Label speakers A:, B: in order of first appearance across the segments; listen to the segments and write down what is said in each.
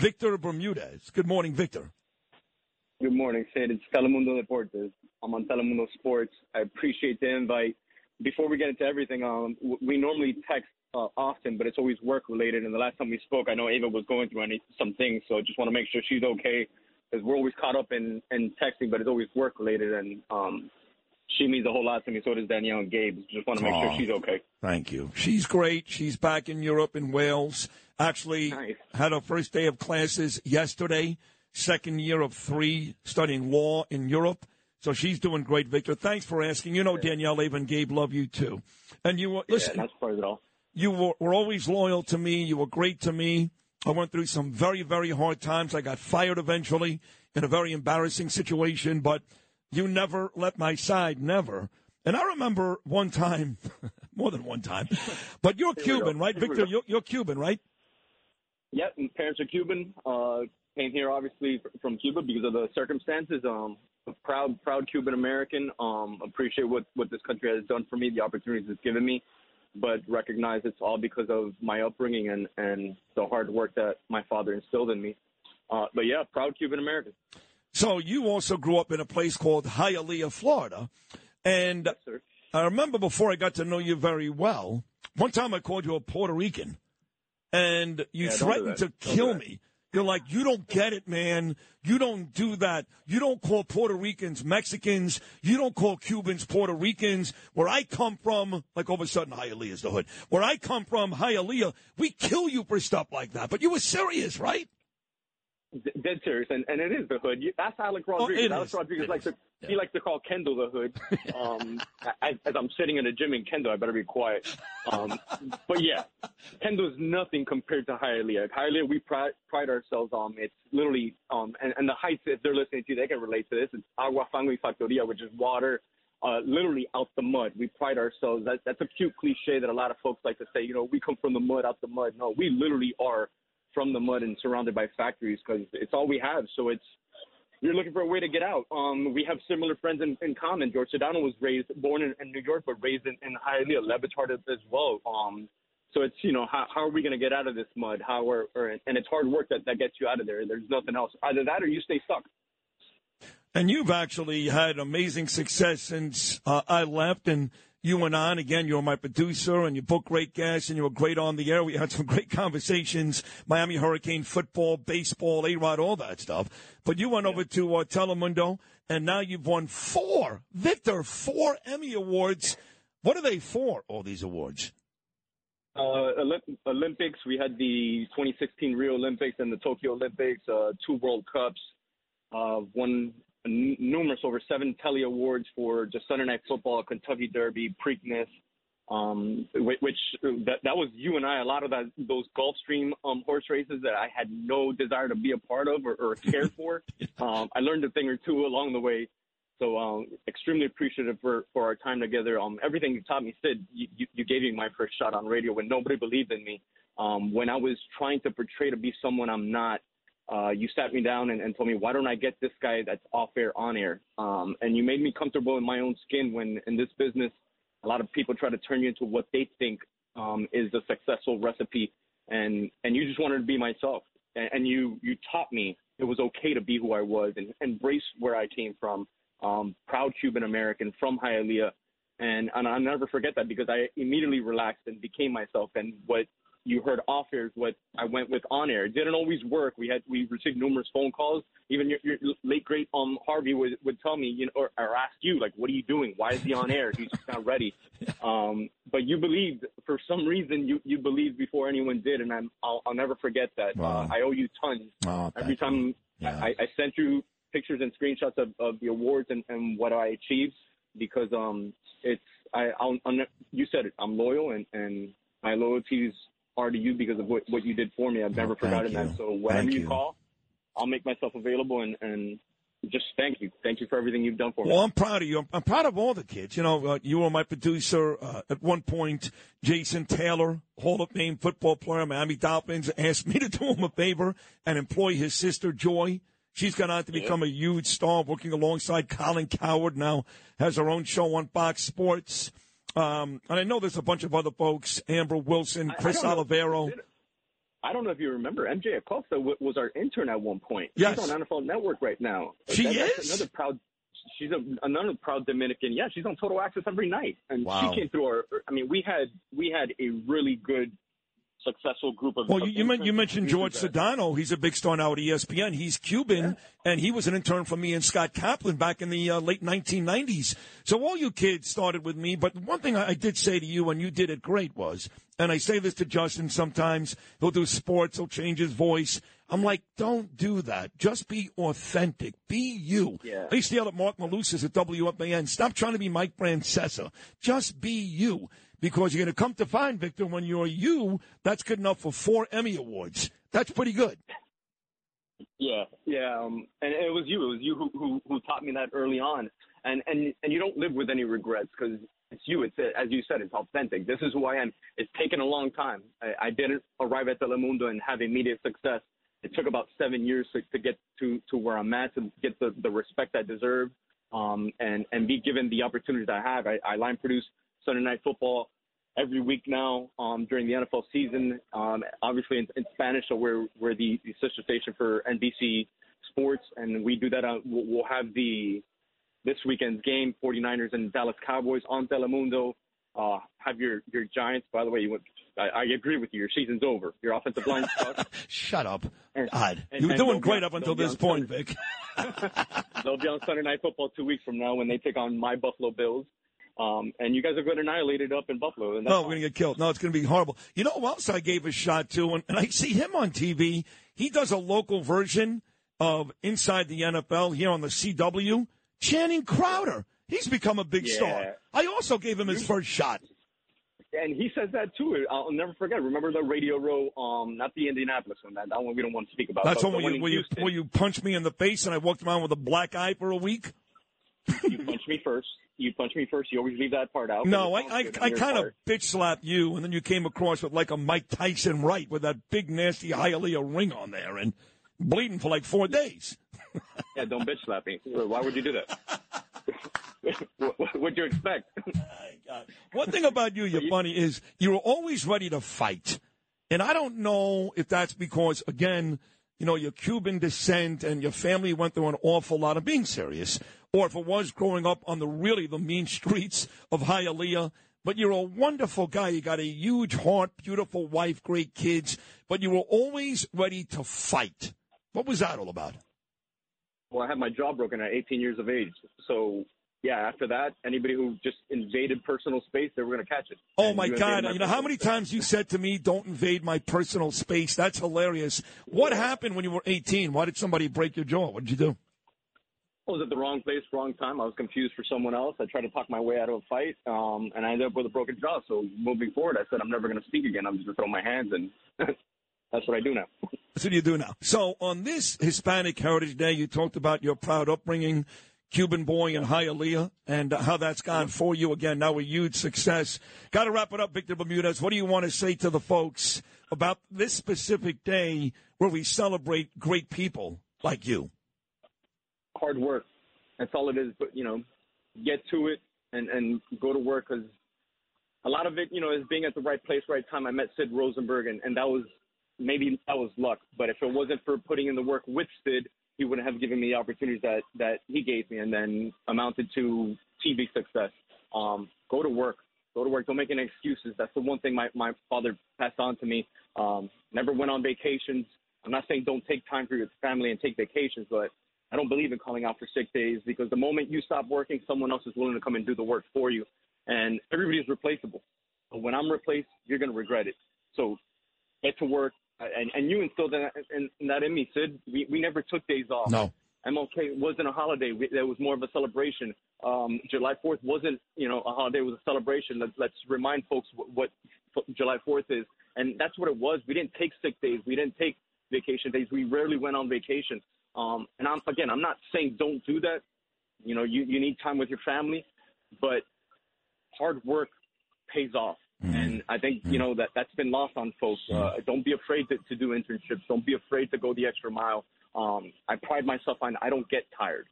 A: Victor Bermudez. Good morning, Victor.
B: Good morning, Sid. It's Telemundo Deportes. I'm on Telemundo Sports. I appreciate the invite. Before we get into everything, um, we normally text uh, often, but it's always work related. And the last time we spoke, I know Ava was going through any, some things, so I just want to make sure she's okay because we're always caught up in, in texting, but it's always work related. And um, she means a whole lot to me. So does Danielle and Gabe. Just want to make sure she's okay.
A: Thank you. She's great. She's back in Europe in Wales. Actually,
B: nice.
A: had her first day of classes yesterday. Second year of three studying law in Europe. So she's doing great, Victor. Thanks for asking. You know, Danielle, Ava, and Gabe love you too. And you were, listen.
B: Yeah, that's part of it all.
A: You were, were always loyal to me. You were great to me. I went through some very, very hard times. I got fired eventually in a very embarrassing situation, but you never let my side, never. And I remember one time, more than one time, but you're Cuban, right,
B: Here
A: Victor? You're, you're, Cuban, right?
B: Yep, my parents are Cuban. Uh, came here obviously from Cuba because of the circumstances. Um, proud, proud Cuban American. Um, appreciate what what this country has done for me, the opportunities it's given me, but recognize it's all because of my upbringing and and the hard work that my father instilled in me. Uh, but yeah, proud Cuban American.
A: So you also grew up in a place called Hialeah, Florida, and
B: yes,
A: I remember before I got to know you very well. One time I called you a Puerto Rican, and you
B: yeah,
A: threatened
B: do
A: to kill me. You're like, you don't get it, man. You don't do that. You don't call Puerto Ricans Mexicans. You don't call Cubans Puerto Ricans. Where I come from, like all of a sudden Hialeah is the hood. Where I come from, Hialeah, we kill you for stuff like that. But you were serious, right?
B: Dead serious, and, and it is the hood. That's Alex Rodriguez.
A: Oh,
B: Alex
A: is.
B: Rodriguez
A: it
B: likes
A: is.
B: to he likes to call Kendall the hood. Um, as, as, I'm sitting in a gym in Kendall, I better be quiet. Um, but yeah, Kendall's nothing compared to Hialeah. Hialeah, we pride, pride ourselves on. It's literally um, and, and the heights. If they're listening to, you, they can relate to this. It's agua fango y factoria, which is water. Uh, literally out the mud. We pride ourselves. That, that's a cute cliche that a lot of folks like to say. You know, we come from the mud, out the mud. No, we literally are from the mud and surrounded by factories because it's all we have. So it's you're looking for a way to get out. Um, we have similar friends in, in common. George Sedano was raised, born in, in New York, but raised in, in Hialeah, Le as well. Um, so it's you know how, how are we going to get out of this mud? How are or, and it's hard work that that gets you out of there. There's nothing else. Either that or you stay stuck.
A: And you've actually had amazing success since uh, I left, and you went on. Again, you were my producer, and you booked great guests, and you were great on the air. We had some great conversations: Miami Hurricane football, baseball, A Rod, all that stuff. But you went over to uh, Telemundo, and now you've won four, Victor, four Emmy awards. What are they for? All these awards?
B: Uh, Olympics. We had the 2016 Rio Olympics and the Tokyo Olympics. Uh, two World Cups. Uh, one n- numerous over seven Telly awards for just Sunday Night Football, Kentucky Derby, Preakness, um, which, which that, that was you and I. A lot of that those Gulfstream um, horse races that I had no desire to be a part of or, or care for. um, I learned a thing or two along the way. So um, extremely appreciative for, for our time together. Um, everything you taught me, Sid, you, you, you gave me my first shot on radio when nobody believed in me. Um, when I was trying to portray to be someone I'm not, uh, you sat me down and, and told me, why don't I get this guy that's off air on air? Um, and you made me comfortable in my own skin when in this business, a lot of people try to turn you into what they think um, is a successful recipe. And, and you just wanted to be myself. And, and you, you taught me it was okay to be who I was and embrace where I came from. Um, proud Cuban American from Hialeah. And, and I'll never forget that because I immediately relaxed and became myself. And what you heard off air is what I went with on air. It didn't always work. We had we received numerous phone calls. Even your, your late great um Harvey would would tell me, you know, or, or ask you like, "What are you doing? Why is he on air? He's just not ready." Um, but you believed for some reason. You you believed before anyone did, and I'm I'll, I'll never forget that.
A: Wow.
B: Uh, I owe you tons. Every time.
A: Yeah.
B: I, I sent you pictures and screenshots of, of the awards and, and what I achieved because um it's I I'll, I'll you said it. I'm loyal and and my loyalties are to you because of what, what you did for me. I've never forgotten
A: you.
B: that. So whenever you,
A: you.
B: call, I'll make myself available and, and just thank you. Thank you for everything you've done for me.
A: Well, I'm proud of you. I'm, I'm proud of all the kids. You know, uh, you were my producer uh, at one point. Jason Taylor, Hall of Fame football player, Miami Dolphins, asked me to do him a favor and employ his sister Joy. She's gone on to become a huge star, working alongside Colin Cowherd. Now has her own show on Fox Sports. Um, and I know there's a bunch of other folks: Amber Wilson,
B: I- I
A: Chris. Olivero.
B: I don't know if you remember, MJ Acosta was our intern at one point.
A: Yes.
B: She's on NFL Network right now.
A: She
B: that's
A: is?
B: another proud. She's a, another proud Dominican. Yeah, she's on Total Access every night, and
A: Wow.
B: she came through our. I mean, we had we had a really good, successful group of.
A: Well,
B: of
A: you, you, men- you
B: interns
A: mentioned George Sedano. He's a big star now at ESPN. He's Cuban, and he was an intern for me and Scott Kaplan back in the uh, late 1990s. So all you kids started with me. But one thing I, I did say to you, and you did it great, was, and I say this to Justin sometimes, he'll do sports, he'll change his voice. I'm like, don't do that. Just be authentic. Be you.
B: Yeah.
A: I used to yell at Marc Malusis at WFAN, stop trying to be Mike Francesa. Just be you. Because you're going to come to find, Victor, when you're you, that's good enough for four Emmy Awards. That's pretty good.
B: Yeah, yeah, um, and it was you. It was you who, who who taught me that early on, and and and you don't live with any regrets because it's you. It's as you said, it's authentic. This is who I am. It's taken a long time. I, I didn't arrive at Telemundo and have immediate success. It took about seven years to, to get to to where I'm at to get the the respect I deserve, um, and and be given the opportunities I have. I, I line produce Sunday Night Football every week now um, during the NFL season. Um, obviously in, in Spanish, so we're we're the, the sister station for NBC Sports, and we do that. On, we'll, we'll have the this weekend's game, 49ers and Dallas Cowboys on Telemundo. Uh, have your your Giants. By the way, you went, I, I agree with you. Your season's over. Your offensive line sucks.
A: Shut up.
B: And-
A: God.
B: and-
A: you were doing great
B: be-
A: up until this point,
B: Sunday.
A: Vic.
B: They'll be on Sunday Night Football two weeks from now when they take on my Buffalo Bills. Um, and you guys are going to annihilate it up in Buffalo. And
A: No, we're going to get killed. No, it's going to be horrible. You know who else I gave a shot to? And, and I see him on TV. He does a local version of Inside the NFL here on the CW. Channing Crowder. He's become a big
B: Yeah.
A: star. I also gave him his first shot.
B: And he says that too. I'll never forget. Remember the Radio Row, um, not the Indianapolis one. That, that one we don't want to speak about.
A: That's when you, where you, where you punched me in the face and I walked around with a black eye for a week.
B: you punched me first. You punched me first. You always leave that part out.
A: No, I, I, I kind of bitch slapped you, and then you came across with like a Mike Tyson right with that big nasty Hialeah ring on there and bleeding for like four days.
B: Yeah, don't bitch slap me. Why would you do that? what, you expect?
A: One thing about you, you're funny, is you're always ready to fight. And I don't know if that's because, again, you know, your Cuban descent and your family went through an awful lot of being serious, or if it was growing up on the really the mean streets of Hialeah. But you're a wonderful guy. You got a huge heart, beautiful wife, great kids, but you were always ready to fight. What was that all about?
B: well, I had my jaw broken at 18 years of age. So, yeah, after that, anybody who just invaded personal space, they were going to catch it.
A: Oh
B: And
A: my
B: you
A: God!
B: invaded
A: You know how many
B: space.
A: times you said to me, "Don't invade my personal space." That's hilarious. What happened when you were 18? Why did somebody break your jaw? What did you do?
B: I was at the wrong place, wrong time. I was confused for someone else. I tried to talk my way out of a fight, um, and I ended up with a broken jaw. So moving forward, I said I'm never going to speak again. I'm just going to throw my hands, and that's what I do now.
A: That's what you do now. So on this Hispanic Heritage Day, you talked about your proud upbringing, Cuban boy in Hialeah, and uh, how that's gone for you. Again, now a huge success. Got to wrap it up, Victor Bermudez. What do you want to say to the folks about this specific day where we celebrate great people like you?
B: Hard work. That's all it is. But you know, get to it and and go to work because a lot of it, you know, is being at the right place, right time. I met Sid Rosenberg, and and that was maybe that was luck. But if it wasn't for putting in the work with Sid, he wouldn't have given me the opportunities that that he gave me, and then amounted to TV success. Um, go to work. Go to work. Don't make any excuses. That's the one thing my my father passed on to me. Um, never went on vacations. I'm not saying don't take time for your family and take vacations, but I don't believe in calling out for sick days because the moment you stop working, someone else is willing to come and do the work for you, and everybody's replaceable. But when I'm replaced, you're going to regret it. So get to work, and, and you instilled that in, in that in me, Sid. We, we never took days off.
A: No.
B: MLK wasn't a holiday. We, it was more of a celebration. Um, July 4th wasn't, you know, a holiday. It was a celebration. Let's, let's remind folks what, what July 4th is. And that's what it was. We didn't take sick days. We didn't take vacation days. We rarely went on vacation. Um, and I'm, again, I'm not saying don't do that. You know, you, you need time with your family, but hard work pays off. I think, you know, that that's been lost on folks. Uh, don't be afraid to, to do internships. Don't be afraid to go the extra mile. Um, I pride myself on I don't get tired.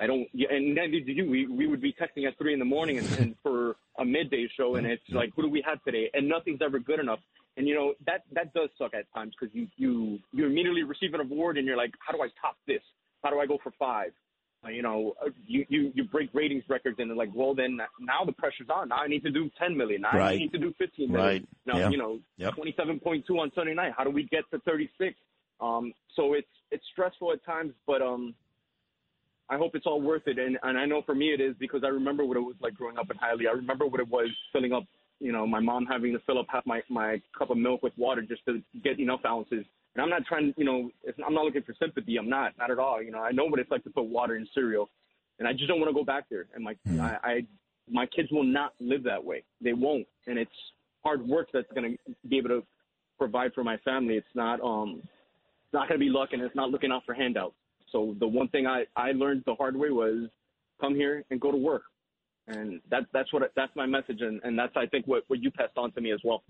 B: I don't, and neither do you. We, we would be texting at three in the morning and, and for a midday show, and it's like, who do we have today? And nothing's ever good enough. And you know that that does suck at times because you you you immediately receive an award and you're like, how do I top this? How do I go for five? Uh, you know, uh, you, you you break ratings records and they're like, well then now the pressure's on. Now I need to do 10 million. Now
A: right.
B: I need to do 15 million.
A: Right.
B: Now
A: yeah.
B: you know,
A: yep.
B: 27.2 on Sunday night. How do we get to 36? Um, so it's it's stressful at times, but um, I hope it's all worth it. And and I know for me it is because I remember what it was like growing up in Hialeah. I remember what it was filling up you know, my mom having to fill up half my, my cup of milk with water just to get enough ounces. And I'm not trying, to, you know, I'm not looking for sympathy. I'm not, not at all. You know, I know what it's like to put water in cereal, and I just don't want to go back there. And my, mm. I, I, my kids will not live that way. They won't. And it's hard work that's going to be able to provide for my family. It's not, um, it's not going to be luck, and it's not looking out for handouts. So the one thing I, I learned the hard way was come here and go to work and that that's what that's my message, and, and that's I think what, what you passed on to me as well.